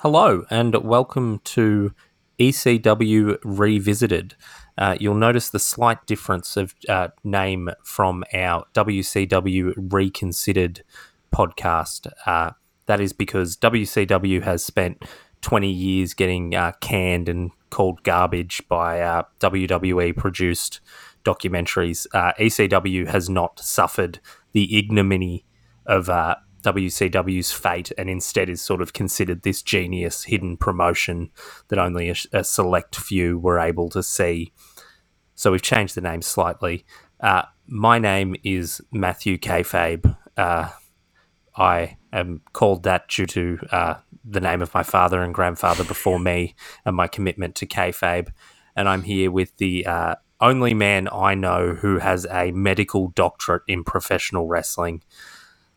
Hello, and welcome to ECW Revisited. Uh, you'll notice the slight difference of uh, name from our WCW Reconsidered podcast. Uh, that is because WCW has spent 20 years getting uh, canned and called garbage by uh, WWE produced documentaries. Uh, ECW has not suffered the ignominy of WCW's fate and instead is sort of considered this genius hidden promotion that only a, a select few were able to see. So we've changed the name slightly. Uh, my name is Matthew Kayfabe. Uh, I am called that due to uh, the name of my father and grandfather before me and my commitment to kayfabe. And I'm here with the uh, only man I know who has a medical doctorate in professional wrestling.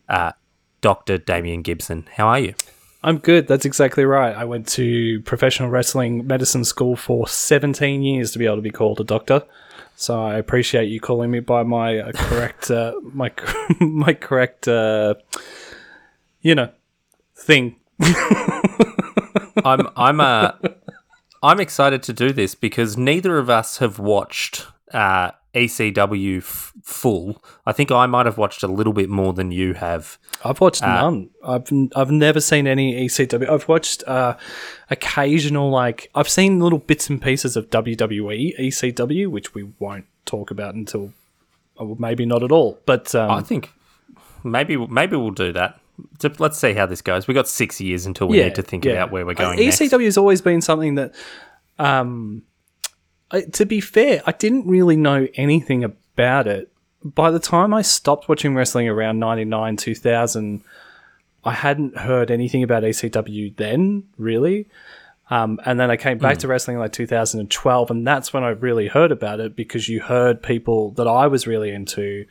Uh, Dr. Damian Gibson. How are you? I'm good. That's exactly right. I went to professional wrestling medicine school for 17 years to be able to be called a doctor. So I appreciate you calling me by my uh, correct, uh, my my correct, uh, you know, thing. I'm I'm uh, I'm excited to do this because neither of us have watched uh, ECW f- full. I think I might have watched a little bit more than you have. I've watched uh, none. I've I've never seen any ECW. I've watched uh, occasional like I've seen little bits and pieces of WWE ECW, which we won't talk about until maybe not at all. But um, I think maybe maybe we'll do that. Let's see how this goes. We got six years until we yeah, need to think yeah. about where we're going. Uh, ECW has always been something that. Um, I, to be fair, I didn't really know anything about it. By the time I stopped watching wrestling around 99, 2000, I hadn't heard anything about ECW then, really. Um, and then I came back mm. to wrestling in like 2012, and that's when I really heard about it because you heard people that I was really into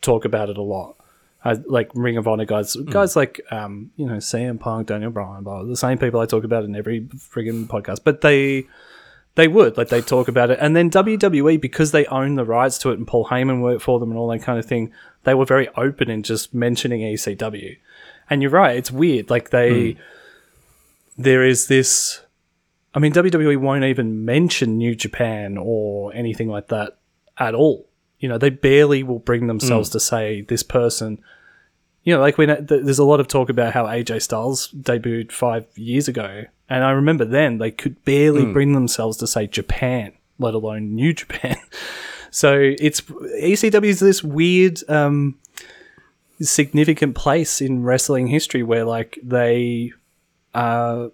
talk about it a lot. I, like Ring of Honor guys, mm. guys like um, you know CM Punk, Daniel Bryan, blah, the same people I talk about in every friggin' podcast. But they they would like they talk about it, and then WWE because they own the rights to it, and Paul Heyman worked for them and all that kind of thing. They were very open in just mentioning ECW, and you're right. It's weird. Like they, mm. there is this. I mean, WWE won't even mention New Japan or anything like that at all. You know, they barely will bring themselves mm. to say this person you know, like when there's a lot of talk about how AJ Styles debuted five years ago, and I remember then they could barely mm. bring themselves to say Japan, let alone New Japan. so it's ECW is this weird, um, significant place in wrestling history where like they uh,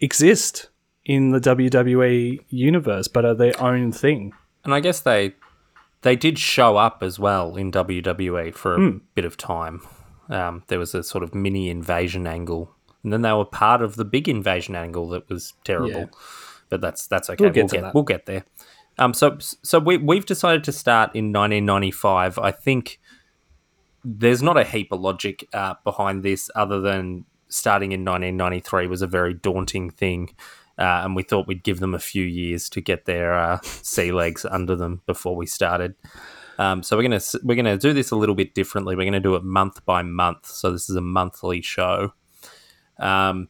exist in the WWE universe, but are their own thing. And I guess they they did show up as well in WWE for a mm. bit of time. Um, there was a sort of mini invasion angle, and then they were part of the big invasion angle that was terrible. Yeah. But that's that's okay. We'll get we'll get, we'll get, there. Um, so so we we've decided to start in 1995. I think there's not a heap of logic uh, behind this, other than starting in 1993 was a very daunting thing. Uh, and we thought we'd give them a few years to get their uh, sea legs under them before we started. Um, so we're gonna we're gonna do this a little bit differently. We're gonna do it month by month. So this is a monthly show. Um,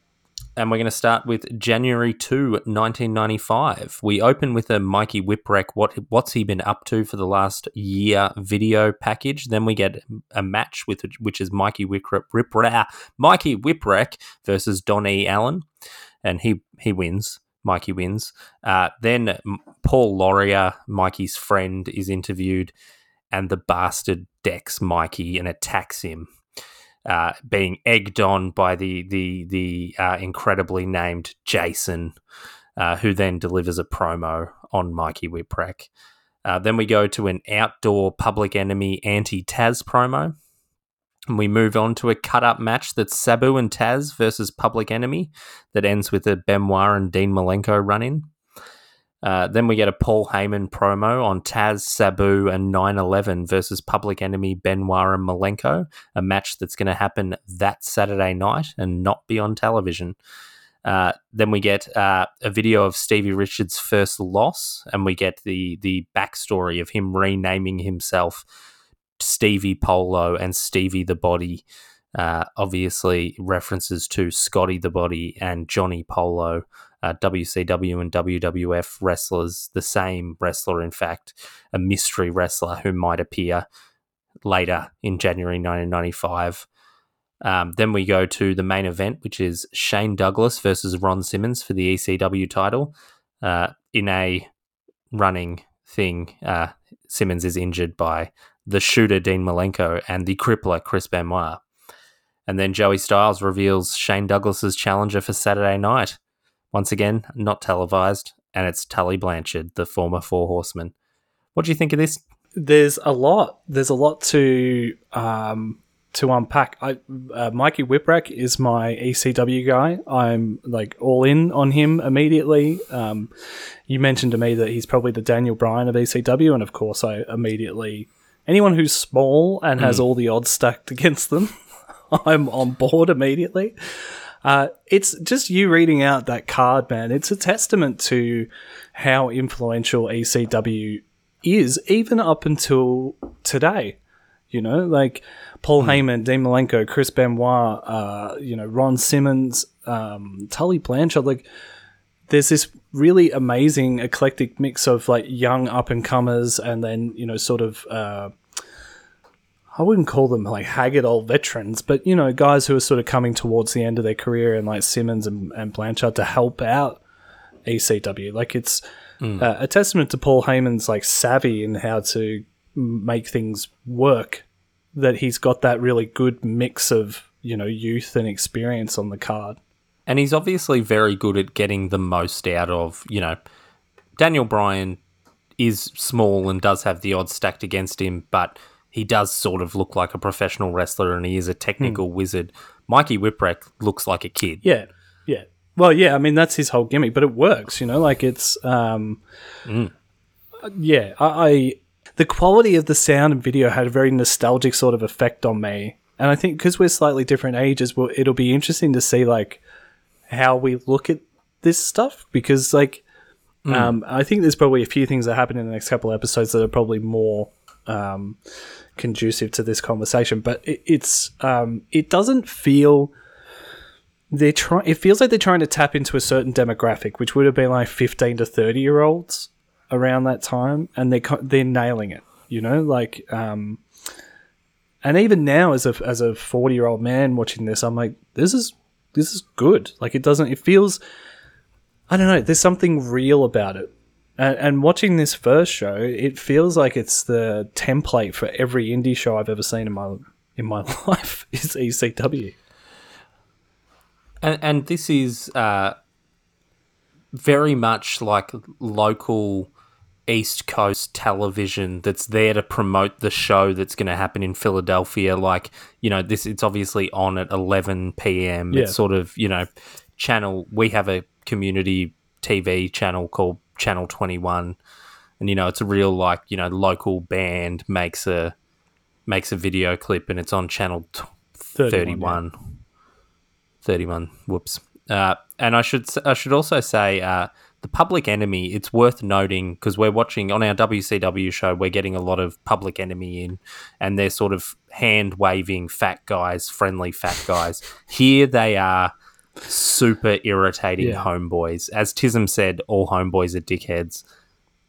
and we're to start with January 2, 1995. We open with a Mikey Whipwreck, what, what's he been up to for the last year video package. Then we get a match with which is Mikey Whipwreck, Mikey Whipwreck versus Don E. Allen, and he, he wins. Mikey wins. Uh, then Paul Lauria, Mikey's friend, is interviewed, and the bastard decks Mikey and attacks him uh, being egged on by the the the uh, incredibly named Jason, uh, who then delivers a promo on Mikey Whipwreck. Uh, then we go to an outdoor Public Enemy anti Taz promo. And we move on to a cut up match that's Sabu and Taz versus Public Enemy that ends with a Benoit and Dean Malenko run in. Uh, then we get a Paul Heyman promo on Taz, Sabu, and 911 versus Public Enemy Benoit and Malenko, a match that's going to happen that Saturday night and not be on television. Uh, then we get uh, a video of Stevie Richards' first loss, and we get the the backstory of him renaming himself Stevie Polo and Stevie the Body. Uh, obviously, references to Scotty the Body and Johnny Polo, uh, WCW and WWF wrestlers, the same wrestler, in fact, a mystery wrestler who might appear later in January 1995. Um, then we go to the main event, which is Shane Douglas versus Ron Simmons for the ECW title. Uh, in a running thing, uh, Simmons is injured by the shooter Dean Malenko and the crippler Chris Benoit. And then Joey Styles reveals Shane Douglas's challenger for Saturday night. Once again, not televised, and it's Tully Blanchard, the former Four Horsemen. What do you think of this? There's a lot. There's a lot to um, to unpack. I, uh, Mikey Whipwreck is my ECW guy. I'm like all in on him immediately. Um, you mentioned to me that he's probably the Daniel Bryan of ECW, and of course, I immediately anyone who's small and has mm. all the odds stacked against them, I'm on board immediately. Uh, it's just you reading out that card, man. It's a testament to how influential ECW is, even up until today. You know, like Paul mm. Heyman, Dean Malenko, Chris Benoit, uh, you know, Ron Simmons, um, Tully Blanchard. Like, there's this really amazing eclectic mix of like young up and comers, and then you know, sort of. Uh, I wouldn't call them like haggard old veterans, but you know, guys who are sort of coming towards the end of their career and like Simmons and, and Blanchard to help out ECW. Like it's mm. uh, a testament to Paul Heyman's like savvy in how to make things work. That he's got that really good mix of you know youth and experience on the card, and he's obviously very good at getting the most out of you know Daniel Bryan is small and does have the odds stacked against him, but he does sort of look like a professional wrestler and he is a technical mm. wizard. Mikey Whipwreck looks like a kid. Yeah, yeah. Well, yeah. I mean, that's his whole gimmick, but it works. You know, like it's, um, mm. yeah. I, I, the quality of the sound and video had a very nostalgic sort of effect on me, and I think because we're slightly different ages, well, it'll be interesting to see like how we look at this stuff because like. Mm. Um, I think there's probably a few things that happen in the next couple of episodes that are probably more um, conducive to this conversation. But it, it's um, it doesn't feel they're trying. It feels like they're trying to tap into a certain demographic, which would have been like fifteen to thirty year olds around that time, and they they're nailing it. You know, like. Um, and even now, as a as a forty year old man watching this, I'm like, this is this is good. Like it doesn't. It feels. I don't know. There's something real about it and, and watching this first show, it feels like it's the template for every indie show I've ever seen in my in my life is ECW. And, and this is uh, very much like local East Coast television that's there to promote the show that's going to happen in Philadelphia. Like, you know, this it's obviously on at 11 p.m. Yeah. It's sort of, you know, channel. We have a community TV channel called Channel 21 and you know it's a real like you know local band makes a makes a video clip and it's on channel t- 31 31, yeah. 31 whoops uh, and I should I should also say uh, the Public Enemy. It's worth noting because we're watching on our WCW show. We're getting a lot of Public Enemy in, and they're sort of hand waving fat guys, friendly fat guys. Here they are super irritating Yeah. homeboys. As Tism said, all homeboys are dickheads.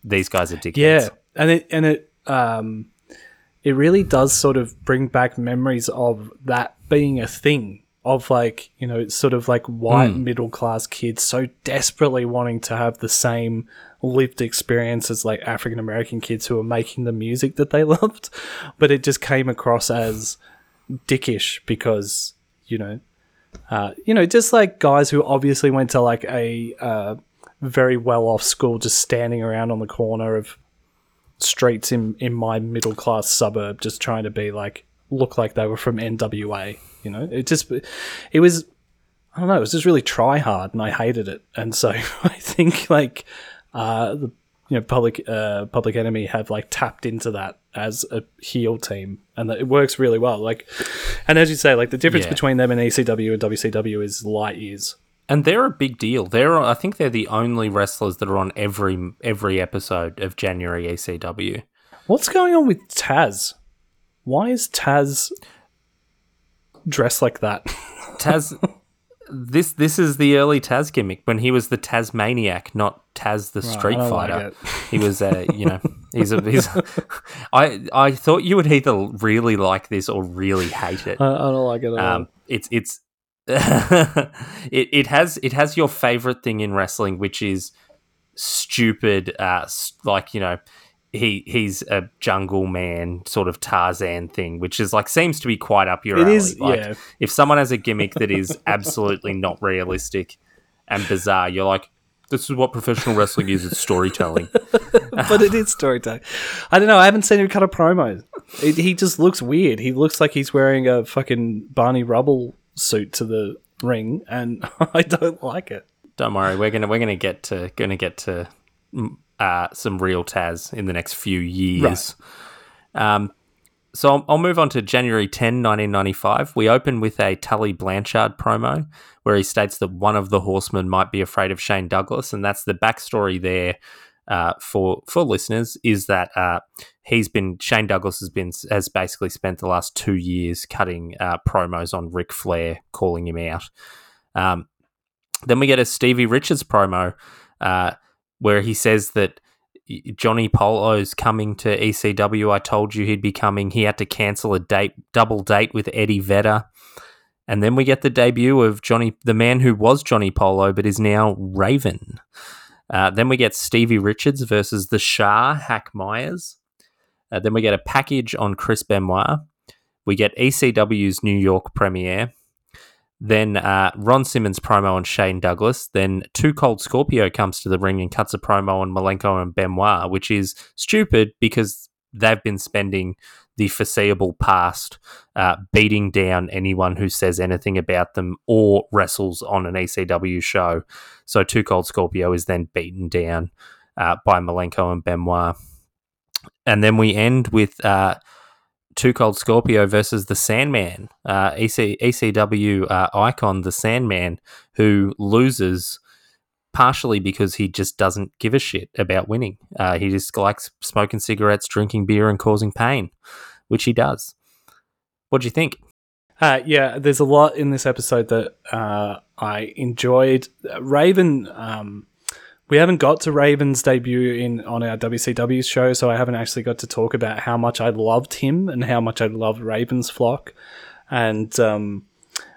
These guys are dickheads. Yeah, and it and it um, it really does sort of bring back memories of that being a thing of like you know sort of like white middle class kids so desperately wanting to have the same lived experience as like African American kids who are making the music that they loved, but it just came across as dickish because you know uh, you know, just like guys who obviously went to like a uh, very well off school, just standing around on the corner of streets in in my middle class suburb, just trying to be like look like they were from NWA. You know, it just it was I don't know, it was just really try hard, and I hated it. And so I think like uh, the you know public uh, public enemy have like tapped into that as a heel team, and that it works really well. Like, and as you say, like the difference Yeah. between them and ECW and WCW is light years. And they're a big deal. They're I think they're the only wrestlers that are on every every episode of January ECW. What's going on with Taz? Why is Taz dressed like that? Taz this this is the early Taz gimmick when he was the Tasmaniac, not Taz the Street like Fighter. it. he was a you know he's a he's I I thought you would either really like this or really hate it. I, I don't like it at all. Um, it's it's it it has it has your favorite thing in wrestling, which is stupid. Uh, like you know, he he's a jungle man sort of Tarzan thing, which is like seems to be quite up your It alley. is, like, yeah. If someone has a gimmick that is absolutely not realistic and bizarre, you're like. This is what professional wrestling is. It's storytelling. but it is storytelling. I don't know. I haven't seen him cut a promo. It, he just looks weird. He looks like he's wearing a fucking Barney Rubble suit to the ring, and I don't like it. Don't worry, we're gonna we're gonna get to gonna get to uh, some real Taz in the next few years. Um, so I'll, I'll move on to January 10, 1995. We open with a Tully Blanchard promo where he states that one of the horsemen might be afraid of Shane Douglas, and that's the backstory there. Uh, for for listeners, is that uh, he's been Shane Douglas has been has basically spent the last two years cutting uh, promos on Ric Flair, calling him out. Um, then we get a Stevie Richards promo uh, where he says that Johnny Polo's coming to ECW. I told you he'd be coming. He had to cancel a date, double date with Eddie Vedder. And then we get the debut of Johnny, the man who was Johnny Polo, but is now Raven. Uh, then we get Stevie Richards versus the Shah, Hack Myers. Uh, then we get a package on Chris Benoit. We get ECW's New York premiere. Then uh, Ron Simmons promo on Shane Douglas. Then Two Cold Scorpio comes to the ring and cuts a promo on Malenko and Benoit, which is stupid because they've been spending the foreseeable past uh, beating down anyone who says anything about them or wrestles on an ECW show. So Two Cold Scorpio is then beaten down uh, by Malenko and Benoit. And then we end with Two Cold Scorpio versus the Sandman, uh, EC, ECW uh, icon, the Sandman, who loses partially because he just doesn't give a shit about winning. Uh, he just likes smoking cigarettes, drinking beer, and causing pain, which he does. What do you think? Uh, yeah, there's a lot in this episode that uh, I enjoyed. Raven, um, we haven't got to Raven's debut in on our WCW show, so I haven't actually got to talk about how much I loved him and how much I loved Raven's flock. And um,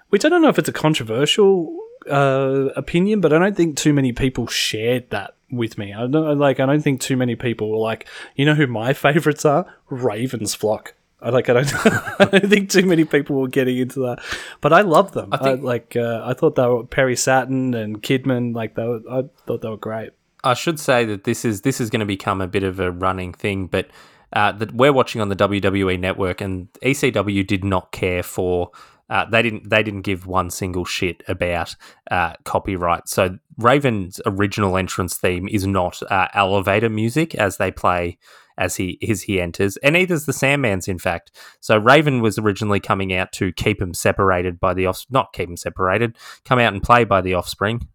which I don't know if it's a controversial uh, opinion, but I don't think too many people shared that with me. I don't like. I don't think too many people were like, you know, who my favorites are? Raven's flock. I like. I don't. I don't think too many people were getting into that, but I love them. I, think- like. Uh, I thought they were Perry Saturn and Kidman. Like they were, I thought they were great. I should say that this is this is going to become a bit of a running thing, but uh, that we're watching on the WWE network, and ECW did not care for. Uh, they didn't. They didn't give one single shit about uh, copyright. So Raven's original entrance theme is not uh, elevator music as they play as he as he enters, and neither's the Sandman's. In fact, so Raven was originally coming out to keep him separated by the off, not keep him separated, come out and play by the Offspring.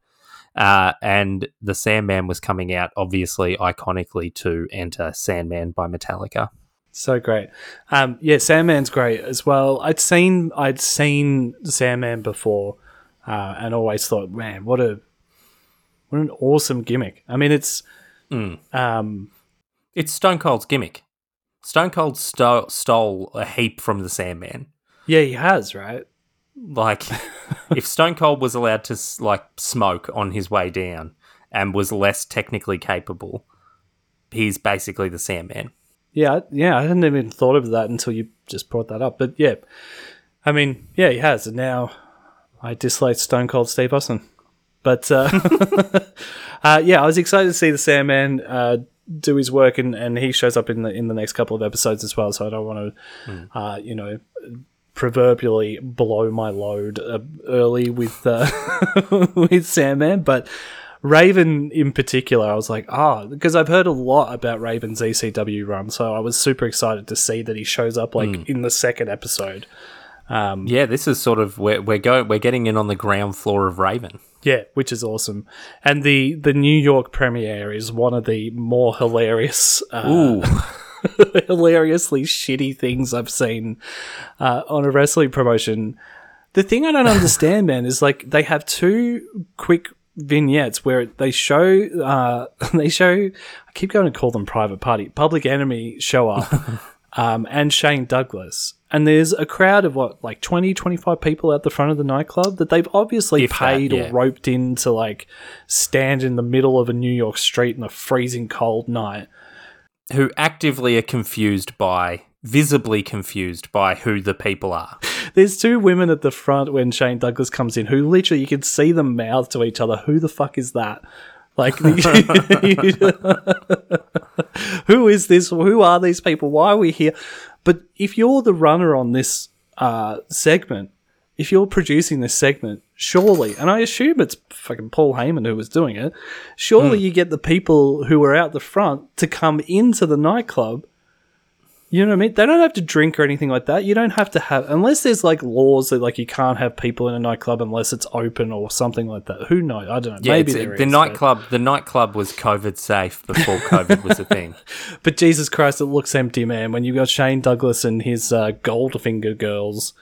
Uh, and the Sandman was coming out, obviously, iconically, to enter Sandman by Metallica. So great. Um, yeah, Sandman's great as well. I'd seen I'd seen Sandman before. uh, and always thought, man, what a what an awesome gimmick. I mean, it's um, It's Stone Cold's gimmick. Stone Cold sto- stole a heap from the Sandman. yeah, he has right. Like, if Stone Cold was allowed to like smoke on his way down and was less technically capable, he's basically the Sandman. Yeah, yeah, I hadn't even thought of that until you just brought that up. But yeah, I mean, yeah, he has, and now I dislike Stone Cold Steve Austin. But uh, uh, yeah, I was excited to see the Sandman uh, do his work, and, and he shows up in the in the next couple of episodes as well. So I don't want to, uh, you know, proverbially blow my load uh, early with uh, with Sandman, but. Raven in particular, I was like, ah, because I've heard a lot about Raven's ECW run, so I was super excited to see that he shows up like in the second episode. Yeah, this is sort of we're we're going we're getting in on the ground floor of Raven. Yeah, which is awesome. And the the New York premiere is one of the more hilarious, uh, hilariously shitty things I've seen uh, on a wrestling promotion. The thing I don't understand, man, is like they have two quick vignettes where they show uh, they show. I keep going to call them private party. Public Enemy show up. Um, and Shane Douglas. And there's a crowd of what, like 20, 25 people at the front of the nightclub that they've obviously If that, paid yeah. or roped in to like stand in the middle of a New York street in a freezing cold night. who actively are confused by visibly confused by who the people are. There's two women at the front when Shane Douglas comes in who literally you can see them mouth to each other. Who the fuck is that? Like, who is this? Who are these people? Why are we here? But if you're the runner on this uh, segment, if you're producing this segment, surely, and I assume it's fucking Paul Heyman who was doing it, surely you get the people who are out the front to come into the nightclub you know what I mean? They don't have to drink or anything like that. You don't have to have unless there's like laws that like you can't have people in a nightclub unless it's open or something like that. Who knows? I don't know. Yeah, Maybe there the is, nightclub. The nightclub was COVID safe before COVID was a thing. But, but Jesus Christ, it looks empty, man. When you got Shane Douglas and his uh, Goldfinger girls.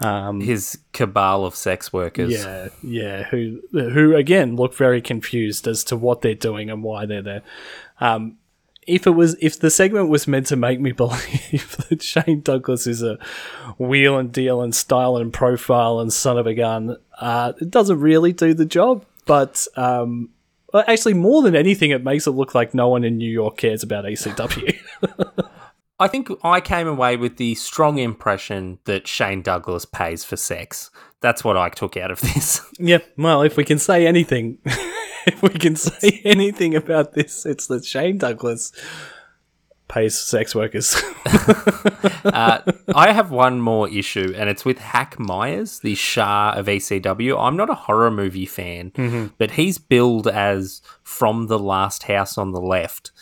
His cabal of sex workers. Yeah, yeah. Who who again look very confused as to what they're doing and why they're there. Um, if it was if the segment was meant to make me believe that Shane Douglas is a wheel and deal and style and profile and son of a gun, uh, it doesn't really do the job. But um, actually, more than anything, it makes it look like no one in New York cares about ECW. I think I came away with the strong impression that Shane Douglas pays for sex. That's what I took out of this. yeah, well, if we can say anything, if we can say anything about this, it's that Shane Douglas pays sex workers. Uh, I have one more issue, and it's with Hack Myers, the Shah of ECW. I'm not a horror movie fan, but he's billed as from the last house on the left.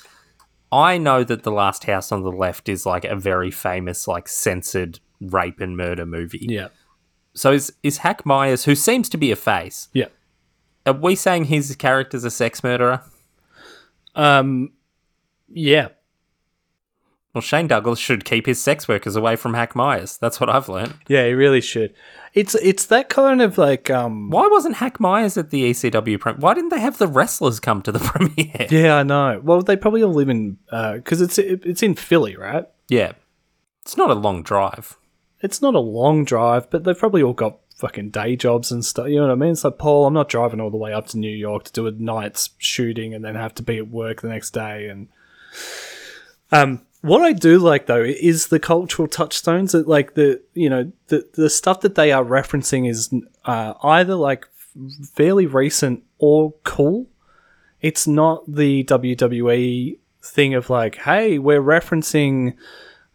I know that the last house on the left is like a very famous, like censored rape and murder movie. yeah, So is is Hack Myers, who seems to be a face, yeah. Are we saying his character's a sex murderer? Um, yeah. Well, Shane Douglas should keep his sex workers away from Hack Myers. That's what I've learned. Yeah, he really should. It's it's that kind of like um Why wasn't Hack Myers at the ECW premiere? Why didn't they have the wrestlers come to the premiere? yeah, I know. Well, they probably all live in because it's it's in Philly, right? Yeah. It's not a long drive. It's not a long drive, but they've probably all got fucking day jobs and stuff. You know what I mean? It's like Paul, I'm not driving all the way up to New York to do a night's shooting and then have to be at work the next day. And um, what I do like though is the cultural touchstones that like the you know the the stuff that they are referencing is uh, either like fairly recent or cool. It's not the WWE thing of like, hey, we're referencing,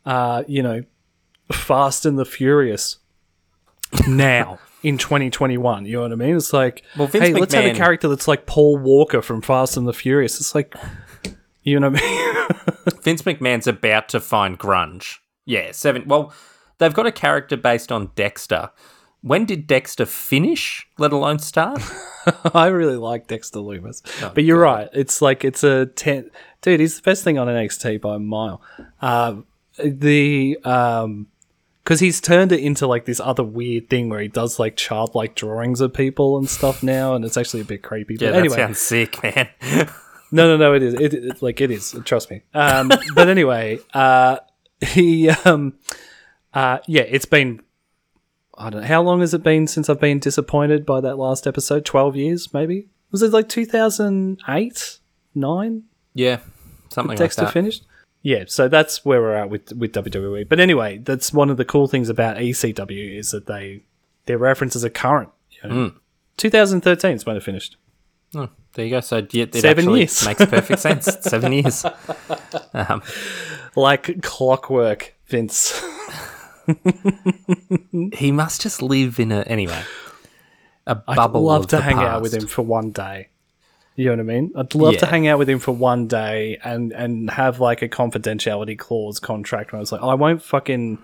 uh, you know, Fast and the Furious now in 2021. You know what I mean? It's like, Well, Vince hey, let's have a character that's like Paul Walker from Fast and the Furious. It's like, you know what I mean? Vince McMahon's about to find grunge. Yeah, seven. Well, they've got a character based on Dexter. When did Dexter finish, let alone start? I really like Dexter Lumis, but you're right. It's like it's a ten. Dude, he's the best thing on NXT by a mile. Um, the um, because he's turned it into like this other weird thing where he does like childlike drawings of people and stuff now, and it's actually a bit creepy. Yeah, but that anyway, sounds sick, man. no, no, no, it is. It, it like it is. Trust me. Um, but anyway, uh, he, um, uh, yeah, it's been. I don't know how long has it been since I've been disappointed by that last episode. Twelve years, maybe. Was it like two thousand eight, nine? yeah, something Dexter like that. finished. Yeah, so that's where we're at with with WWE. But anyway, that's one of the cool things about ECW is that they their references are current. You know? Hmm. 2013 is when it finished. Oh, there you go. So yeah, it Seven actually years. makes perfect sense. Seven years. Um, Like clockwork, Vince. he must just live in a anyway. A I'd bubble. love of to hang out with him for one day. You know what I mean? I'd love to hang out with him for one day and and have like a confidentiality clause contract. Where I was like, oh, I won't fucking.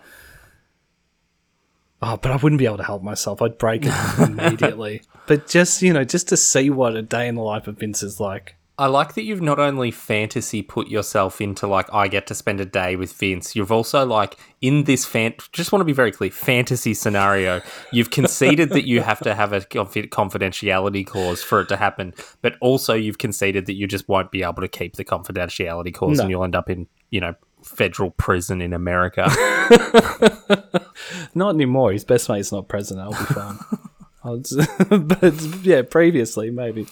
Oh, but I wouldn't be able to help myself. I'd break it immediately. but just you know, just to see what a day in the life of Vince is like. I like that you've not only fantasy put yourself into like I get to spend a day with Vince. You've also like in this fan. Just want to be very clear. Fantasy scenario. You've conceded that you have to have a confidentiality clause for it to happen, but also you've conceded that you just won't be able to keep the confidentiality clause, No. and you'll end up in you know federal prison in America. Not anymore. His best mate's not president. I'll be fine. I'll just- but yeah, previously maybe.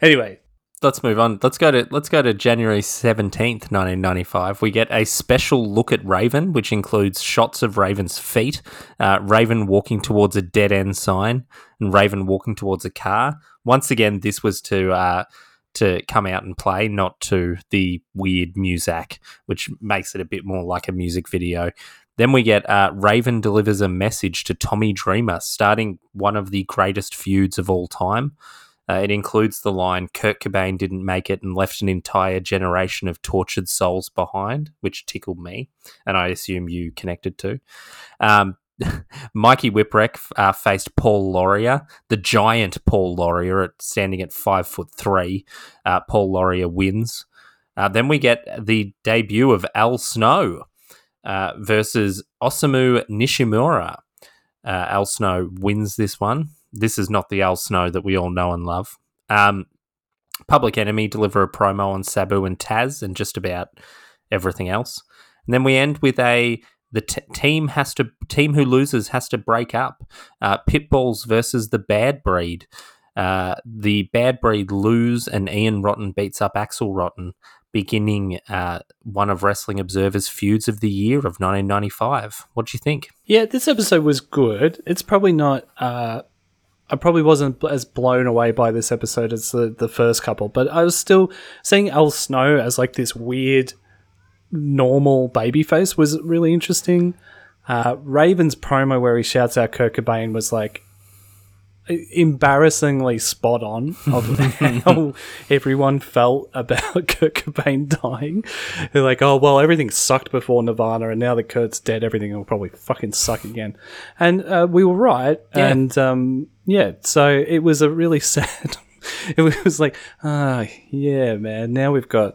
Anyway, let's move on. Let's go to let's go to January seventeenth, nineteen ninety five. We get a special look at Raven, which includes shots of Raven's feet, uh, Raven walking towards a dead end sign, and Raven walking towards a car. Once again, this was to uh, to come out and play, not to the weird music, which makes it a bit more like a music video. Then we get uh, Raven delivers a message to Tommy Dreamer, starting one of the greatest feuds of all time. Uh, it includes the line Kurt Cobain didn't make it and left an entire generation of tortured souls behind, which tickled me, and I assume you connected to. Um, Mikey Whipwreck uh, faced Paul Lauria, the giant Paul Lauria, at, standing at five foot three. Uh, Paul Lauria wins. Uh, then we get the debut of Al Snow uh, versus Osamu Nishimura. Uh, Al Snow wins this one. This is not the Al Snow that we all know and love. Um, Public Enemy deliver a promo on Sabu and Taz and just about everything else. And then we end with a the t- team has to team who loses has to break up. Uh, Pitbulls versus the Bad Breed. Uh, the Bad Breed lose and Ian Rotten beats up Axel Rotten, beginning uh, one of Wrestling Observer's feuds of the year of 1995. What do you think? Yeah, this episode was good. It's probably not. I probably wasn't as blown away by this episode as the, the first couple, but I was still seeing Al Snow as like this weird, normal baby face was really interesting. Uh, Raven's promo where he shouts out Kurt Cobain was like embarrassingly spot on of how everyone felt about Kurt Cobain dying. They're like, oh, well, everything sucked before Nirvana, and now that Kurt's dead, everything will probably fucking suck again. And uh, we were right. Yeah. And um, yeah, so it was a really sad. it was like, ah, yeah, man, now we've got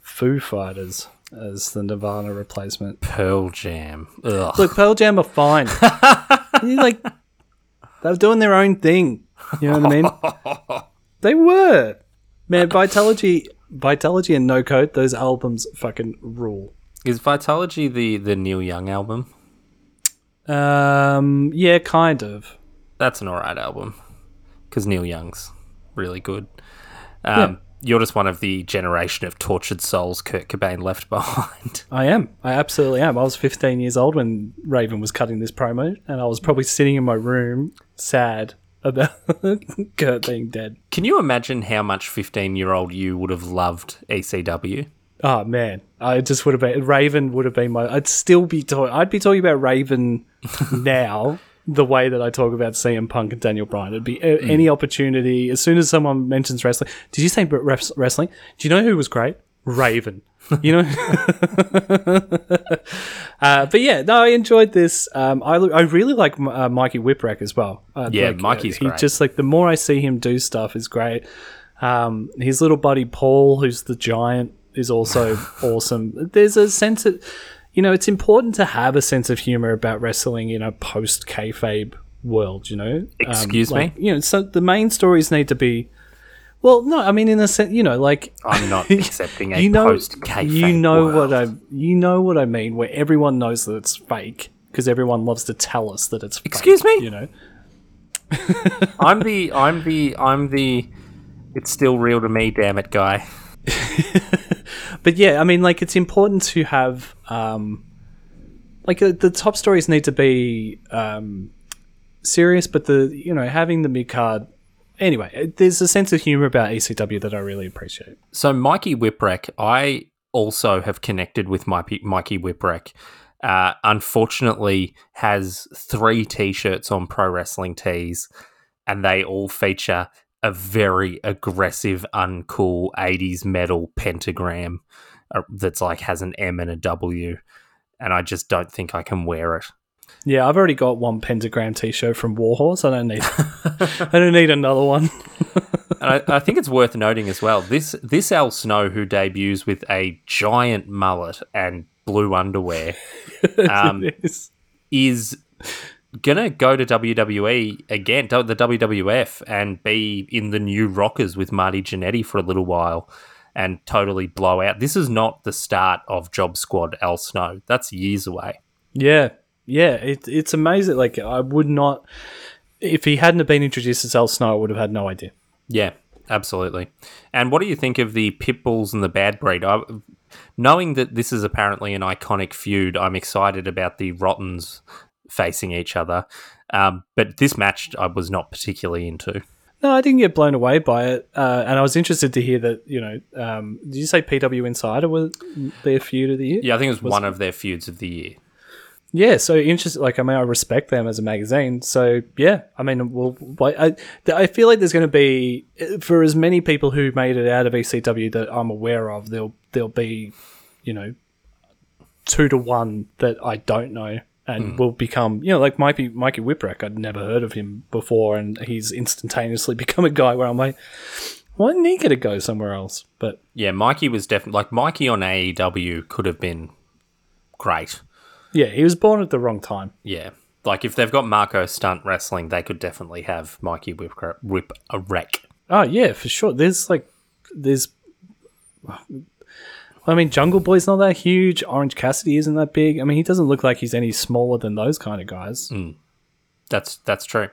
Foo Fighters as the Nirvana replacement. Pearl Jam. Ugh. Look, Pearl Jam are fine. Like they were doing their own thing. You know what I mean? they were. Man, Vitalogy Vitalogy and No Code, those albums fucking rule. Is Vitalogy the, the Neil Young album? Um yeah, kind of. That's an alright album. Because Neil Young's really good. Um, You're just one of the generation of tortured souls Kurt Cobain left behind. I am. I absolutely am. I was 15 years old when Raven was cutting this promo, and I was probably sitting in my room sad about Kurt being dead. Can you imagine how much 15 year old you would have loved ECW? Oh man, I just would have been Raven would have been my. I'd still be talking. I'd be talking about Raven now the way that I talk about CM Punk and Daniel Bryan. It'd be a- mm. any opportunity as soon as someone mentions wrestling. Did you say wrestling? Do you know who was great? Raven. You know. uh, but yeah, no, I enjoyed this. Um, I I really like uh, Mikey Whipwreck as well. Uh, Yeah, like, Mikey's he great. just like the more I see him do stuff is great. Um, his little buddy Paul, who's the giant, is also awesome. There's a sense that you know, it's important to have a sense of humor about wrestling in a post kayfabe world. You know, Um, Excuse like, me? You know, so the main stories need to be. Well, no, I mean in a sense, you know, like I'm not accepting a you know, post kayfabe you know world. what I, you know what I mean, where everyone knows that it's fake because everyone loves to tell us that it's. fake, Excuse me? You know, I'm the I'm the I'm the it's still real to me, damn it, guy. but yeah, I mean, like it's important to have, um, like uh, the top stories need to be um, serious, but the you know having the mid card. Anyway, uh, there's a sense of humor about ECW that I really appreciate. So Mikey Whipwreck, I also have connected with Mikey, Mikey Whipwreck. Uh, unfortunately, has three T-shirts on Pro Wrestling Tees, and they all feature a very aggressive, uncool '80s metal pentagram uh, that's like has an M and a W, and I just don't think I can wear it. Yeah, I've already got one pentagram T-shirt from Warhorse. I don't need, I don't need another one. And I, I think it's worth noting as well. This this Al Snow who debuts with a giant mullet and blue underwear um, is. is gonna go to WWE again, the WWF, and be in the new Rockers with Marty Jannetty for a little while, and totally blow out. This is not the start of Job Squad Al Snow. That's years away. Yeah, yeah, it, it's amazing. Like I would not, if he hadn't have been introduced as Al Snow, I would have had no idea. Yeah, absolutely. And what do you think of the Pitbulls and the Bad Breed? I, knowing that this is apparently an iconic feud, I'm excited about the Rottens facing each other. Um, but this match I was not particularly into. No, I didn't get blown away by it, uh, and I was interested to hear that. You know, um, did you say PW Insider was their feud of the year? Yeah, I think it was, one of their feuds of the year. Yeah, so interesting. Like, I mean, I respect them as a magazine. So, yeah, I mean, well, I, I feel like there's going to be for as many people who made it out of ECW that I'm aware of, there'll there'll be, you know, two to one that I don't know and hmm. will become, you know, like Mikey Mikey Whipwreck. I'd never heard of him before, and he's instantaneously become a guy where I'm like, why didn't he get to go somewhere else? But Yeah, Mikey was definitely like Mikey on AEW could have been great. Yeah, he was born at the wrong time. Yeah. Like if they've got Marco Stunt Wrestling, they could definitely have Mikey Whip, whip a wreck. Oh yeah, for sure. There's like, there's. I mean, Jungle Boy's not that huge. Orange Cassidy isn't that big. I mean, he doesn't look like he's any smaller than those kind of guys. That's that's true.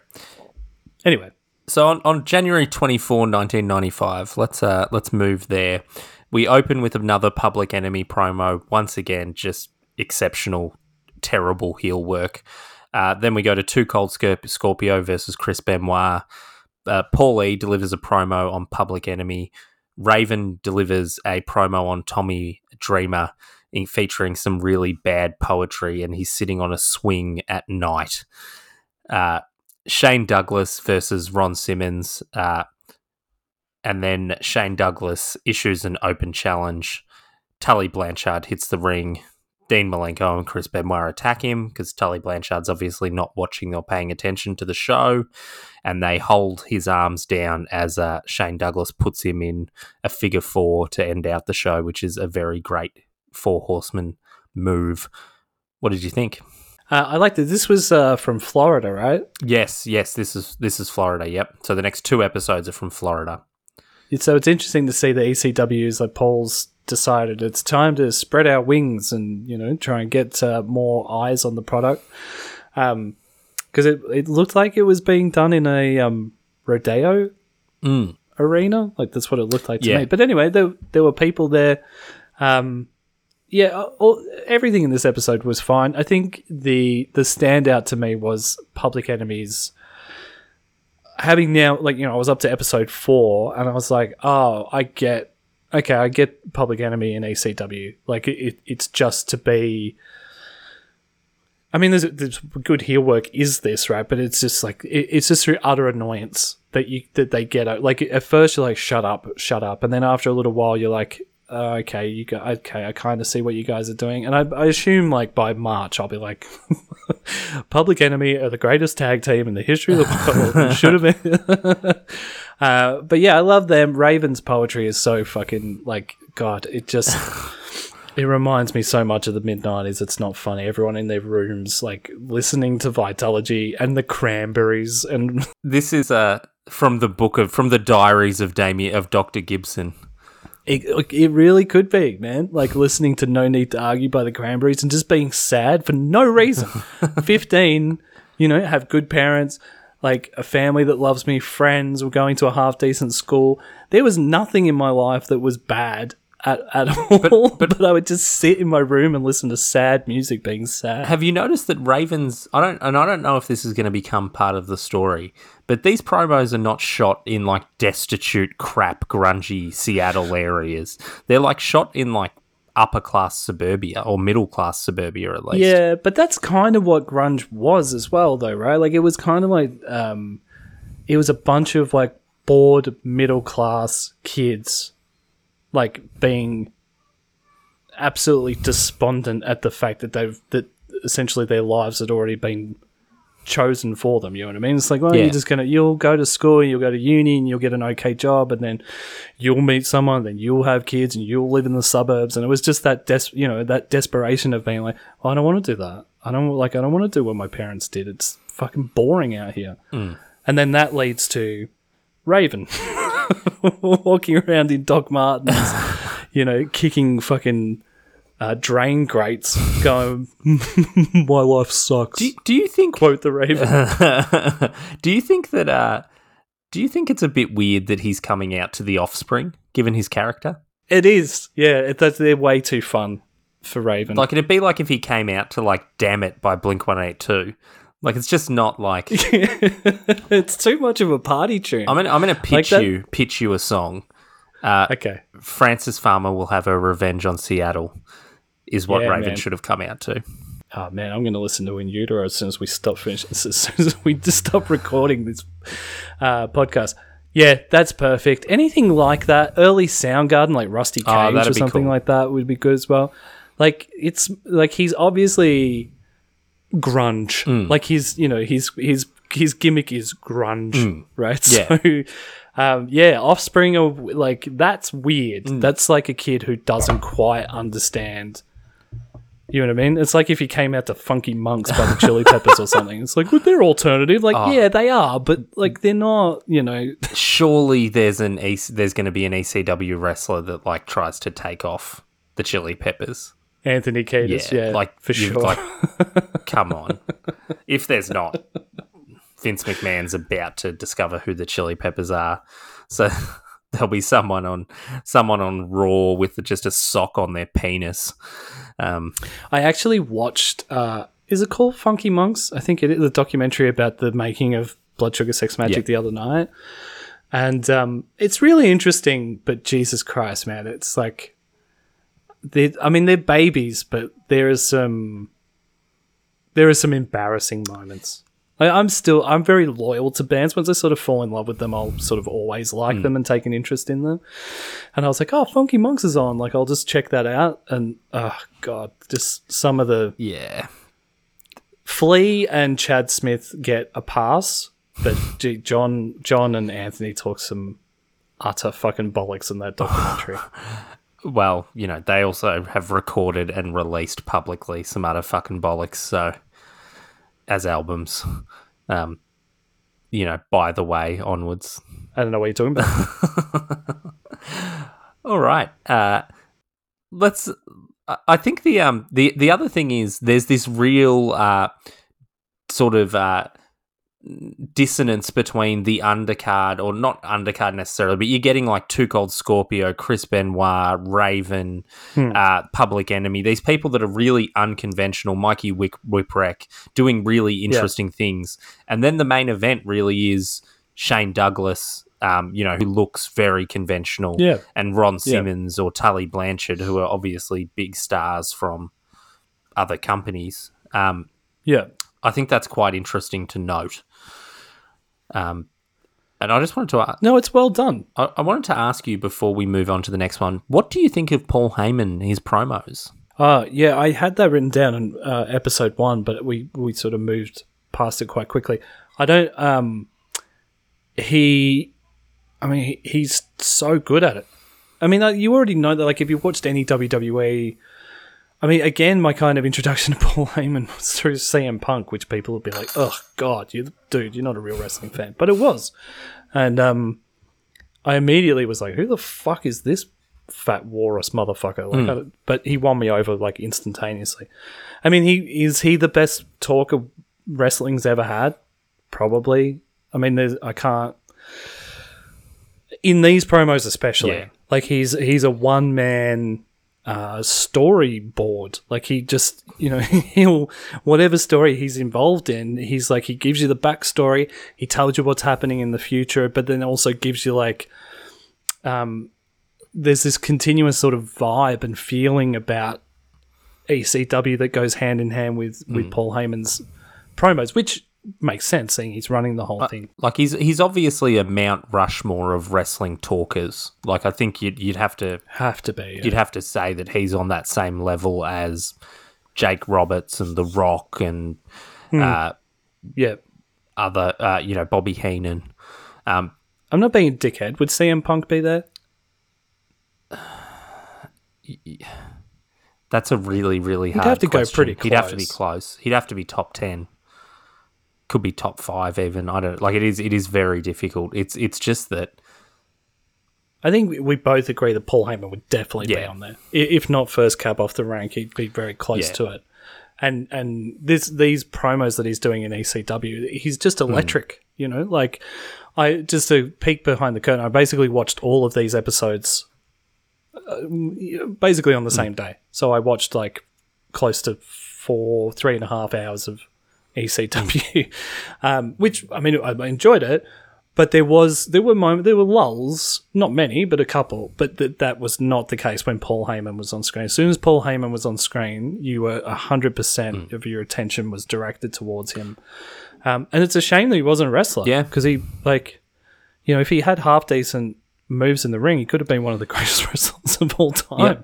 Anyway, So on, on January 24, 1995, let's uh let's move there. We open with another Public Enemy promo. Once again, just exceptional, terrible heel work. Uh, then we go to Two Cold Scorpio versus Chris Benoit. Uh, Paul E delivers a promo on Public Enemy. Raven delivers a promo on Tommy Dreamer, in, featuring some really bad poetry, and he's sitting on a swing at night. Uh, Shane Douglas versus Ron Simmons. Uh, and then Shane Douglas issues an open challenge. Tully Blanchard hits the ring. Dean Malenko and Chris Benoit attack him because Tully Blanchard's obviously not watching or paying attention to the show. And they hold his arms down as uh, Shane Douglas puts him in a figure four to end out the show, which is a very great four horseman move. What did you think? uh, I like that. This was uh, from Florida, right? Yes, yes, this is this is Florida. Yep. So the next two episodes are from Florida. So it's interesting to see the ECWs like Paul's decided it's time to spread our wings and you know try and get uh, more eyes on the product. Um, because it it looked like it was being done in a um rodeo Mm. arena. Like that's what it looked like to Yeah. me. But anyway, there there were people there. Um, yeah, all, everything in this episode was fine. I think the the standout to me was Public Enemies. Having now, like you know, I was up to episode four, and I was like, oh, I get, okay, I get Public Enemy and ECW. Like it, it it's just to be. I mean, there's, there's good heel work is this right, but it's just like it, it's just through utter annoyance that you that they get out. Like at first you're like, shut up, shut up, and then after a little while you're like, uh, okay, you go, okay, I kind of see what you guys are doing, and I, I assume like by March I'll be like, Public Enemy are the greatest tag team in the history of the world. Should have been. uh, but yeah, I love them. Raven's poetry is so fucking like God. It just. It reminds me so much of the mid nineties. It's not funny. Everyone in their rooms, like listening to Vitalogy and the Cranberries, and This is uh, from the book of from the diaries of Damian of Doctor Gibson. it, it really could be, man. Like listening to No Need to Argue by the Cranberries and just being sad for no reason. Fifteen, you know, have good parents, like a family that loves me, friends. We're going to a half decent school. There was nothing in my life that was bad. At, at all, but, I would just sit in my room and listen to sad music being sad. Have you noticed that Ravens? I don't, and I don't know if this is going to become part of the story, but these promos are not shot in like destitute, crap, grungy Seattle areas. They're like shot in like upper class suburbia or middle class suburbia at least. Yeah, but that's kind of what grunge was as well, though, right? Like it was kind of like um, it was a bunch of like bored middle class kids, like being absolutely despondent at the fact that they've that essentially their lives had already been chosen for them. You know what I mean? It's like, well, Yeah. you're just gonna you'll go to school, you'll go to uni, and you'll get an okay job, and then you'll meet someone, then you'll have kids, and you'll live in the suburbs. And it was just that des- you know that desperation of being like, oh, I don't want to do that. I don't like I don't want to do what my parents did. It's fucking boring out here. Mm. And then that leads to Raven walking around in Doc Martens, you know, kicking fucking. Uh, drain grates, going. My life sucks. Do, do you think? Quote the Raven. do you think that? Uh, do you think it's a bit weird that he's coming out to the Offspring, given his character? It is, yeah. It, that's they're way too fun for Raven. Like it'd be like if he came out to like "Damn It" by Blink One Eight Two. Like it's just not like it's too much of a party tune. I'm gonna I'm gonna pitch that- you pitch you a song. Uh, okay, Frances Farmer will have a revenge on Seattle. Is what Yeah, Raven man. should have come out to. oh man, I'm going to listen to In Utero as soon as we stop finish. As soon as we just stop recording this uh, podcast. Yeah, that's perfect. Anything like that, early Soundgarden, like Rusty Oh, Cage or something cool. like that, would be good as well. Like it's like he's obviously grunge. Hmm. Like his, you know, his his his gimmick is grunge, right? Hmm. Yeah. So, um, yeah, Offspring of like that's weird. Hmm. That's like a kid who doesn't quite understand. You know what I mean? It's like if he came out to Funky Monks by the Chili Peppers or something. It's like, well, they're alternative. Like, Oh. yeah, they are, but like they're not. You know, Surely there's an EC, there's going to be an ECW wrestler that like tries to take off the Chili Peppers. Anthony Kiedis. Yeah, like for sure. Like, come on. If there's not, Vince McMahon's about to discover who the Chili Peppers are. So there'll be someone on someone on Raw with just a sock on their penis. Um, I actually watched. Uh, is it called Funky Monks? I think it is the documentary about the making of Blood Sugar Sex Magik Yeah. the other night, and um, it's really interesting. But Jesus Christ, man, it's like they. I mean, they're babies, but there is some. There are some embarrassing moments. I, I'm still. I'm very loyal to bands. Once I sort of fall in love with them, I'll sort of always like hmm. them and take an interest in them. And I was like, oh, Funky Monks is on. Like, I'll just check that out. And oh god, just some of the yeah. Flea and Chad Smith get a pass, but gee, John, John and Anthony talk some utter fucking bollocks in that documentary. Well, you know, they also have recorded and released publicly some other fucking bollocks, so as albums. Um you know, by the way, onwards. I don't know what you're talking about. All right. Uh let's I- think the um the the other thing is there's this real uh sort of uh dissonance between the undercard or not undercard necessarily but you're getting like Two Cold Scorpio, Chris Benoit, Raven, uh Public Enemy. These people that are really unconventional, Mikey Wick, Whipwreck doing really interesting things. And then the main event really is Shane Douglas um, you know, who looks very conventional Yeah. and Ron Yeah. Simmons or Tully Blanchard, who are obviously big stars from other companies. Um, yeah. I think that's quite interesting to note. Um, and I just wanted to, ask. No, it's well done. I, I wanted to ask you before we move on to the next one. What do you think of Paul Heyman his promos? Uh, yeah, I had that written down in uh, episode one, but we, we sort of moved past it quite quickly. I don't. Um, he, I mean, he, he's so good at it. I mean, like, you already know that. Like, if you watched any WWE I mean, again, my kind of introduction to Paul Heyman was through CM Punk, which people would be like, "Oh God, you dude, you're not a real wrestling fan," but it was, and um, I immediately was like, "Who the fuck is this fat walrus motherfucker?" Like, I, but he won me over like instantaneously. I mean, he is he the best talker wrestling's ever had? Probably. I mean, there's I can't in these promos especially. Yeah. Like he's he's a one man uh, storyboard. Like he just you know he'll whatever story he's involved in, he's like he gives you the backstory. He tells you what's happening in the future, but then also gives you like um there's this continuous sort of vibe and feeling about ECW that goes hand in hand with with Paul Heyman's promos, which makes sense seeing he's running the whole thing. Like he's he's obviously a Mount Rushmore of wrestling talkers. Like I think you'd you'd have to Have to be. you'd have to say that he's on that same level as Jake Roberts and The Rock and uh, yeah. other uh, you know Bobby Heenan. Um, I'm not being a dickhead. Would CM Punk be there? that's a really really hard. have to go question. pretty He'd have to be close. close. He'd have to be top ten. Could be top five even. I don't like it is. It is very difficult. It's it's just that I think we- we both agree that Paul Heyman would definitely be on there. If not first cab off the rank, he'd be very close Yeah. to it. And and this these promos that he's doing in ECW, he's just Hmm. electric. You know, like I just to peek behind the curtain. I basically watched all of these episodes, uh, basically on the same day. So I watched like close to four, three and a half hours of ECW, um, which I mean I enjoyed it, but there was there were moments there were lulls, not many, but a couple. But that that was not the case when Paul Heyman was on screen. As soon as Paul Heyman was on screen, you were hundred Hmm. percent of your attention was directed towards him. Um, and it's a shame that he wasn't a wrestler. Yeah. because he like, you know, if he had half decent moves in the ring, he could have been one of the greatest wrestlers of all time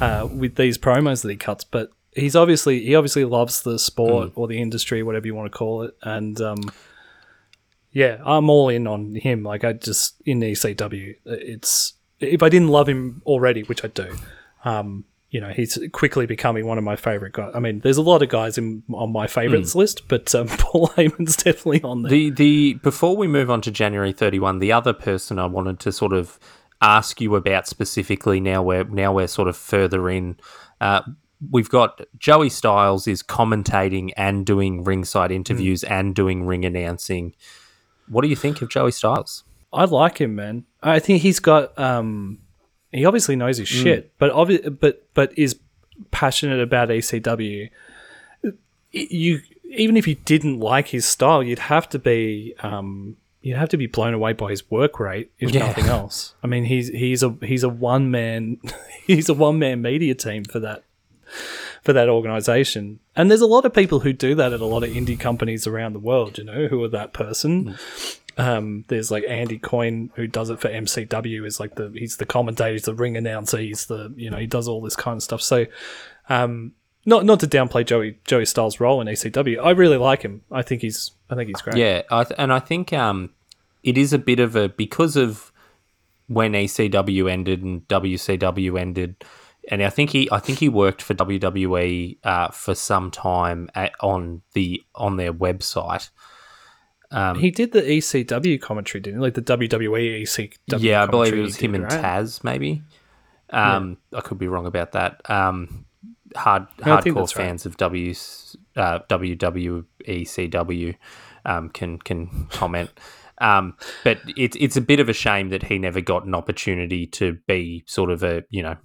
uh, with these promos that he cuts. But he's obviously he obviously loves the Mm. sport or the industry, whatever you want to call it, and um, yeah, I'm all in on him. Like I just in ECW, it's if I didn't love him already, which I do. Um, you know, he's quickly becoming one of my favorite guys. I mean, there's a lot of guys in on my favorites list, but um, Paul Heyman's definitely on there. Mm. the the before we move on to January thirty one, the other person I wanted to sort of ask you about specifically. Now we're now we're sort of further in. Uh, we've got Joey Styles is commentating and doing ringside interviews and doing ring announcing. What do you think of Joey Styles? I like him, man. I think he's got. Um, he obviously knows his shit, but obvi- but but is passionate about ECW. You even if you didn't like his style, you'd have to be. Um, You'd have to be blown away by his work rate, if Yeah. nothing else. I mean, he's he's a he's a one man he's a one man media team for that for that organization. And there's a lot of people who do that at a lot of indie companies around the world, you know, who are that person. Um, there's like Andy Coyne who does it for MCW is like the he's the commentator, he's the ring announcer, he's the you know, he does all this kind of stuff. So um not not to downplay Joey Joey Styles' role in ECW. I really like him. I think he's I think he's great. Yeah, I th- and I think um, it is a bit of a because of when ECW ended and WCW ended, and I think he I think he worked for WWE uh, for some time at, on the on their website. He did the ECW commentary, didn't he? Like the WWE ECW yeah, I believe it was him did, and right? Taz, maybe. Um, I could be wrong about that. Um, hard No, hardcore that's right. fans of W uh, WWECW um, can can comment. Um, but it's it's a bit of a shame that he never got an opportunity to be sort of a you know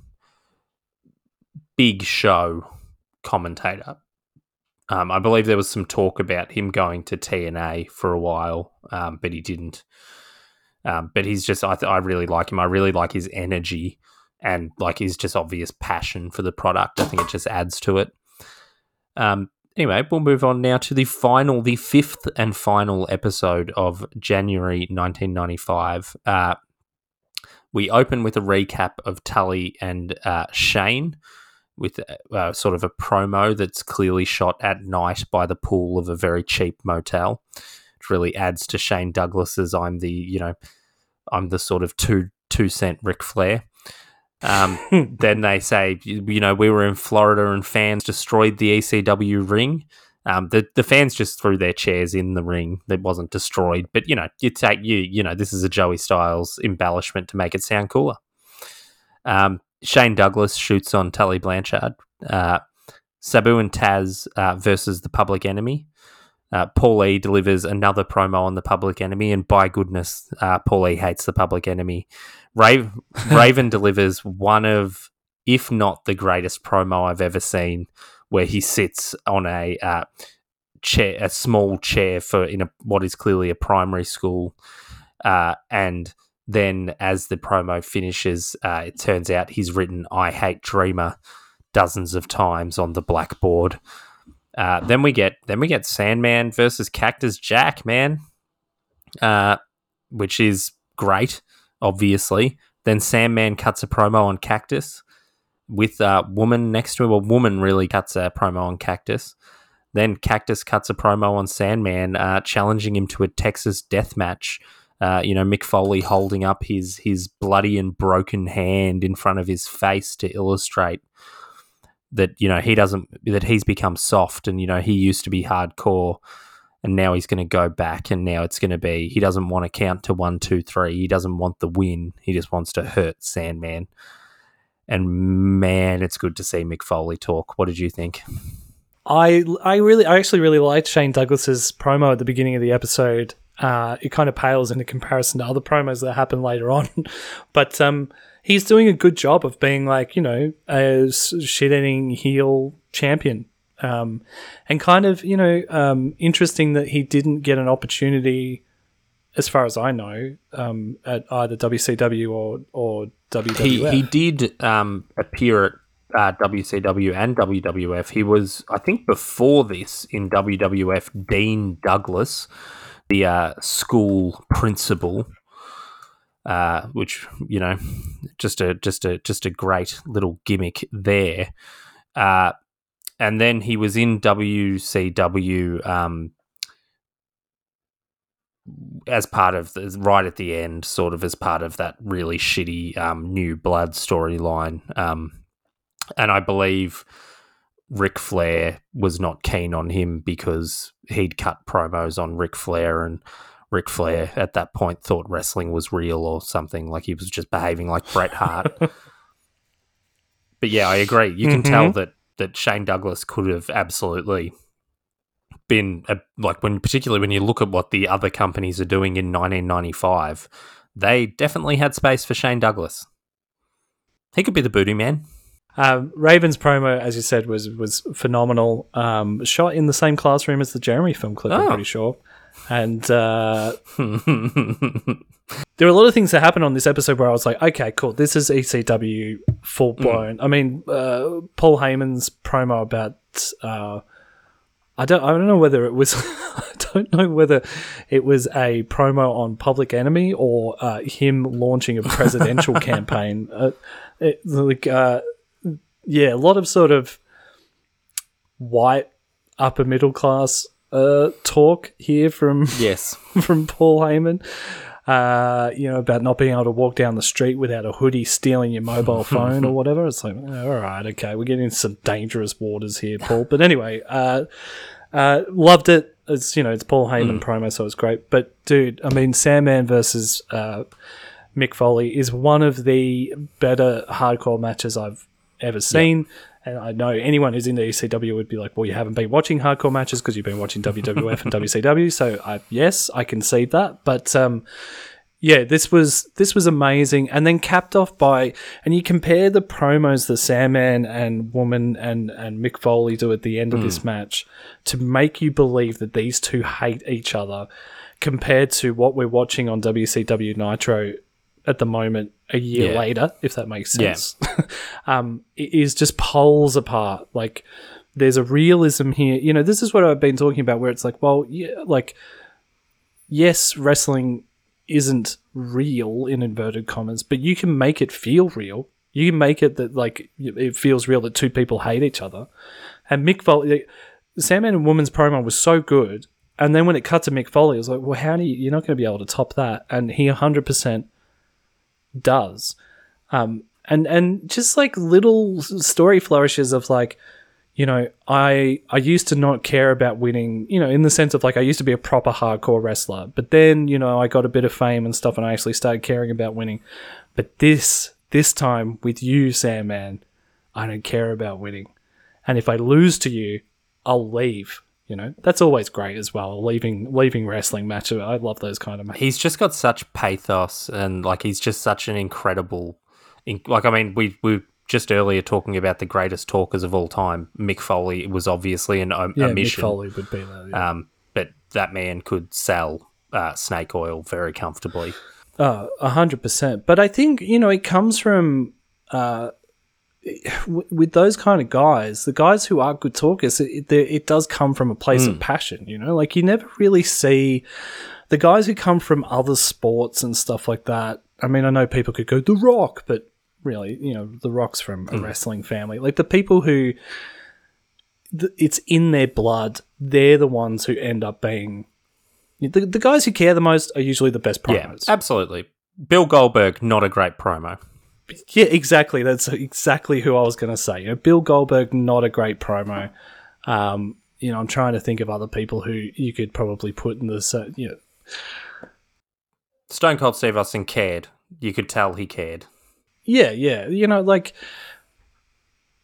big show commentator. Um, I believe there was some talk about him going to TNA for a while, um, but he didn't. Um, but he's just I, th- I really like him. I really like his energy and like his just obvious passion for the product. I think it just adds to it. Um, anyway, we'll move on now to the final, the fifth and final episode of January 1995. Uh, we open with a recap of Tully and uh, Shane with uh, sort of a promo that's clearly shot at night by the pool of a very cheap motel. It really adds to Shane Douglas's I'm the, you know, I'm the sort of two two cent Ric Flair. Um, then they say, you know, we were in Florida and fans destroyed the ECW ring. Um, the the fans just threw their chairs in the ring. It wasn't destroyed, but you know, you take you you know, this is a Joey Styles embellishment to make it sound cooler. Um, Shane Douglas shoots on Tully Blanchard. Uh, Sabu and Taz uh, versus the Public Enemy. Uh, Paul E delivers another promo on the Public Enemy, and by goodness, uh, Paul E hates the Public Enemy. Raven, Raven delivers one of, if not the greatest promo I've ever seen, where he sits on a uh, chair, a small chair for in a, what is clearly a primary school, uh, and then as the promo finishes, uh, it turns out he's written "I hate Dreamer" dozens of times on the blackboard. Uh, then we get then we get Sandman versus Cactus Jack, man, uh, which is great, obviously. Then Sandman cuts a promo on Cactus with a woman next to him. A woman really cuts a promo on Cactus. Then Cactus cuts a promo on Sandman, uh, challenging him to a Texas death match. Uh, you know, Mick Foley holding up his his bloody and broken hand in front of his face to illustrate that you know he doesn't that he's become soft and you know he used to be hardcore and now he's going to go back and now it's going to be he doesn't want to count to one two three. He doesn't want the win. He just wants to hurt sandman. And man it's good to see mick foley talk. What did you think? I I really I actually really liked Shane Douglas's promo at the beginning of the episode. Uh, it kind of pales in comparison to other promos that happen later on, but um, he's doing a good job of being like you know a shit-eating heel champion, um, and kind of you know um, interesting that he didn't get an opportunity, as far as I know, um, at either WCW or or WWF. he he did um, appear at uh, WCW and WWF. He was, I think, before this in WWF, Dean Douglas, the uh, school principal, uh, which you know, just a just a just a great little gimmick there. Uh, and then he was in WCW um, as part of the, right at the end, sort of as part of that really shitty um, new blood storyline. Um, and I believe Ric Flair was not keen on him because he'd cut promos on Ric Flair, and Ric Flair at that point thought wrestling was real or something. Like he was just behaving like Bret Hart. but yeah, I agree. You can tell mm-hmm. that that Shane Douglas could have absolutely been a, like when, particularly when you look at what the other companies are doing in 1995, they definitely had space for Shane Douglas. He could be the booty man. Um, Raven's promo, as you said, was was phenomenal. Um, shot in the same classroom as the Jeremy film clip, I'm Oh. pretty sure. And uh, there were a lot of things that happened on this episode where I was like, okay, cool, this is ECW full blown. I mean, uh, Paul Heyman's promo about. Uh, I don't. I don't know whether it was. I don't know whether it was a promo on Public Enemy or uh, him launching a presidential campaign. Uh, it, like, uh, yeah, a lot of sort of white upper middle class uh, talk here from yes. from Paul Heyman. Uh, you know about not being able to walk down the street without a hoodie stealing your mobile phone or whatever. It's like, oh, all right, okay, we're getting some dangerous waters here, Paul. But anyway, uh, uh, loved it. It's you know it's Paul Heyman promo, so it's great. But dude, I mean, Sandman versus uh, Mick Foley is one of the better hardcore matches I've ever seen. And I know anyone who's in the ECW would be like, well, you haven't been watching hardcore matches because you've been watching WWF and WCW. So I, yes, I concede that. But um, yeah, this was this was amazing, and then capped off by and you compare the promos the Sandman and Woman and and Mick Foley do at the end of this match to make you believe that these two hate each other, compared to what we're watching on WCW Nitro at the moment a year Yeah. later, if that makes sense. um, it is just poles apart. Like there's a realism here. You know, this is what I've been talking about, where it's like, well, yeah, like yes, wrestling isn't real in inverted commas, but you can make it feel real. You can make it that like it feels real that two people hate each other. And Mick Foley, Sandman and Woman's promo was so good. And then when it cut to Mick Foley, it was like, well, how do you, you're not going to be able to top that? And he 100% does. Um, and and just like little story flourishes of like you know i i used to not care about winning you know in the sense of like i used to be a proper hardcore wrestler but then you know i got a bit of fame and stuff and i actually started caring about winning. But this this time with you sandman i don't care about winning. And if i lose to you i'll leave you know that's always great as well leaving leaving wrestling matches i love those kind of matches He's just got such pathos and like he's just such an incredible in- like I mean we we were just earlier talking about the greatest talkers of all time. Mick Foley was obviously an om- yeah Mick foley would be that yeah. Um but that man could sell uh, snake oil very comfortably. Oh, a hundred percent. But I think you know it comes from uh, with those kind of guys, the guys who are good talkers. It, it, it does come from a place of hmm. passion. You know, like you never really see the guys who come from other sports and stuff like that. I mean, I know people could go The Rock, but really, you know, The Rock's from a hmm. wrestling family. Like the people who th- it's in their blood, they're the ones who end up being. The, the guys who care the most are usually the best Yeah, absolutely. Bill Goldberg, not a great promo. Yeah, exactly. That's exactly who I was going to say. You know, Bill Goldberg, not a great promo. Um, you know, I'm trying to think of other people who you could probably put in the. Uh, you know, Stone Cold Steve Austin cared. You could tell he cared. yeah, yeah. You know, like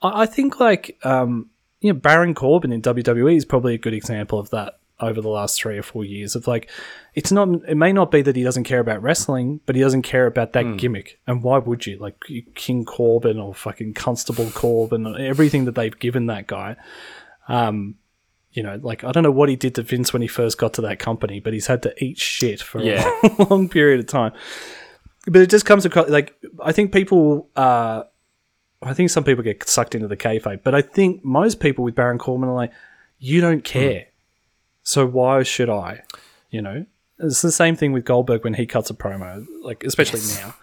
I, I think like um, you know Baron Corbin in WWE is probably a good example of that over the last three or four years of like it's not it may not be that he doesn't care about wrestling but he doesn't care about that gimmick. And why would you? Like king corbin or fucking constable corbin or everything that they've given that guy. Um you know like i don't know what he did to vince when he first got to that company but he's had to eat shit for Yeah. a long period of time. But it just comes across like i think people uh I think some people get sucked into the kayfabe, but I think most people with Baron Corbin are like, "You don't care, so why should I?" You know, it's the same thing with Goldberg when he cuts a promo, like especially now.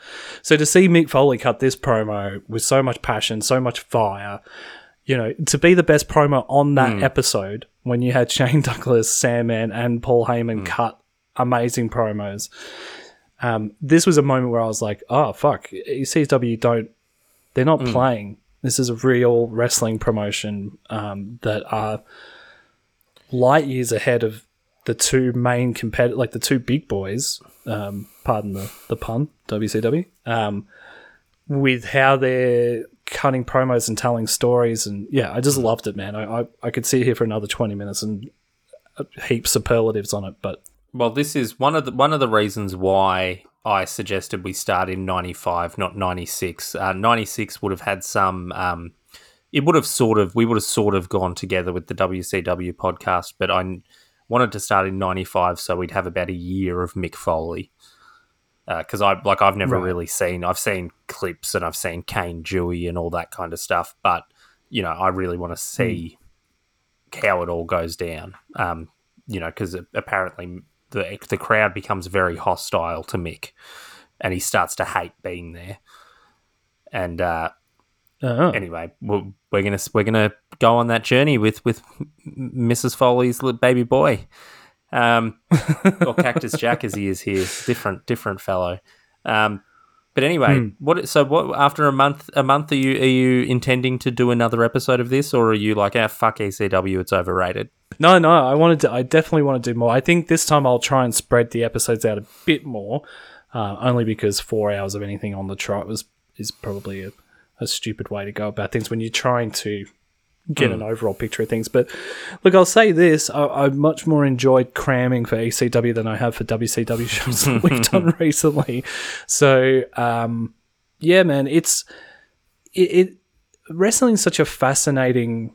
So to see Mick Foley cut this promo with so much passion, so much fire, you know, to be the best promo on that episode when you had Shane Douglas, Sandman, and Paul Heyman cut amazing promos. Um, this was a moment where I was like, "Oh fuck, ECW don't they're not playing. This is a real wrestling promotion um, that are light years ahead of the two main competitor, like the two big boys. Um, pardon the, the pun, WCW. Um, with how they're cutting promos and telling stories, and yeah, I just loved it, man. I I, I could sit here for another twenty minutes and uh, heap superlatives on it, but Well, this is one of the one of the reasons why I suggested we start in '95, not '96. Uh, '96 would have had some. Um, it would have sort of we would have sort of gone together with the WCW podcast, but I wanted to start in '95 so we'd have about a year of Mick Foley. Because I like I've never Right. really seen I've seen clips and I've seen Cane Dewey and all that kind of stuff, but you know I really want to see how it all goes down. Um, you know, because apparently the the crowd becomes very hostile to Mick, and he starts to hate being there. And uh, uh, anyway, we're, we're gonna we're gonna go on that journey with with Mrs. Foley's little baby boy, um, or Cactus Jack as he is here, different different fellow. Um, but anyway, what? So what? After a month, a month, are you are you intending to do another episode of this, or are you like, ah, fuck ECW, it's overrated? No, no, I wanted to. I definitely want to do more. I think this time I'll try and spread the episodes out a bit more, uh, only because four hours of anything on the trot was is probably a, a stupid way to go about things when you're trying to get an overall picture of things. But look, I'll say this: I, I much more enjoyed cramming for ECW than I have for WCW shows that we've done recently. So, um, yeah, man, it's it, it wrestling's such a fascinating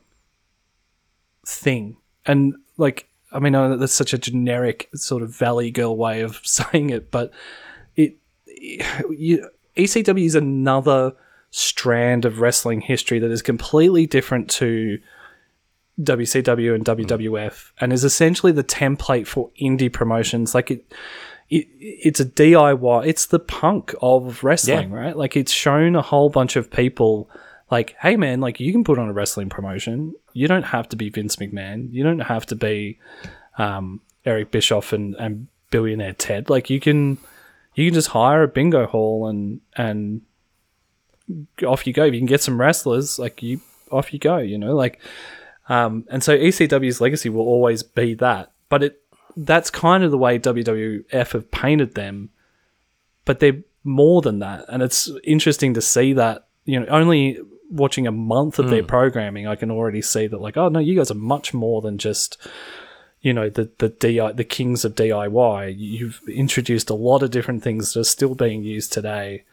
thing and like i mean I that's such a generic sort of valley girl way of saying it but it, you, ecw is another strand of wrestling history that is completely different to WCW and WWF and is essentially the template for indie promotions like it it, it's a DIY. It's the punk of wrestling, right? Like it's shown a whole bunch of people like, hey man, like you can put on a wrestling promotion. You don't have to be Vince McMahon. You don't have to be um, Eric Bischoff and, and billionaire Ted. Like you can you can just hire a bingo hall and and off you go. If you can get some wrestlers, like you, off you go. You know, like, um, and so ECW's legacy will always be that. But it that's kind of the way WWF have painted them. But they're more than that, and it's interesting to see that. You know, only watching a month of their programming, I can already see that. Like, oh no, you guys are much more than just you know the the DI, the kings of DIY. You've introduced a lot of different things that are still being used today,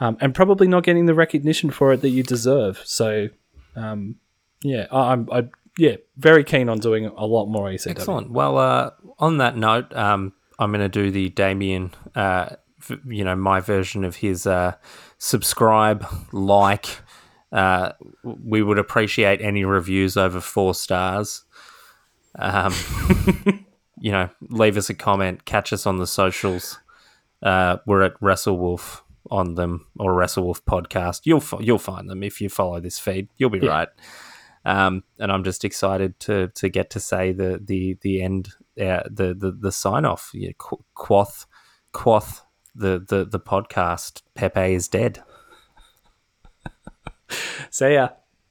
um, and probably not getting the recognition for it that you deserve. So, um, yeah, I, I'm I yeah very keen on doing a lot more. Excellent. Well, uh, on that note, um, I'm going to do the Damian, uh, f- you know, my version of his uh, subscribe, like. Uh, we would appreciate any reviews over four stars. Um, you know, leave us a comment, catch us on the socials. Uh, we're at WrestleWolf on them or WrestleWolf podcast. You'll you'll find them if you follow this feed. You'll be right. Um, and I'm just excited to to get to say the the the end uh, the the the sign off. Yeah, qu- quoth quoth the the the podcast. Pepe is dead. See ya.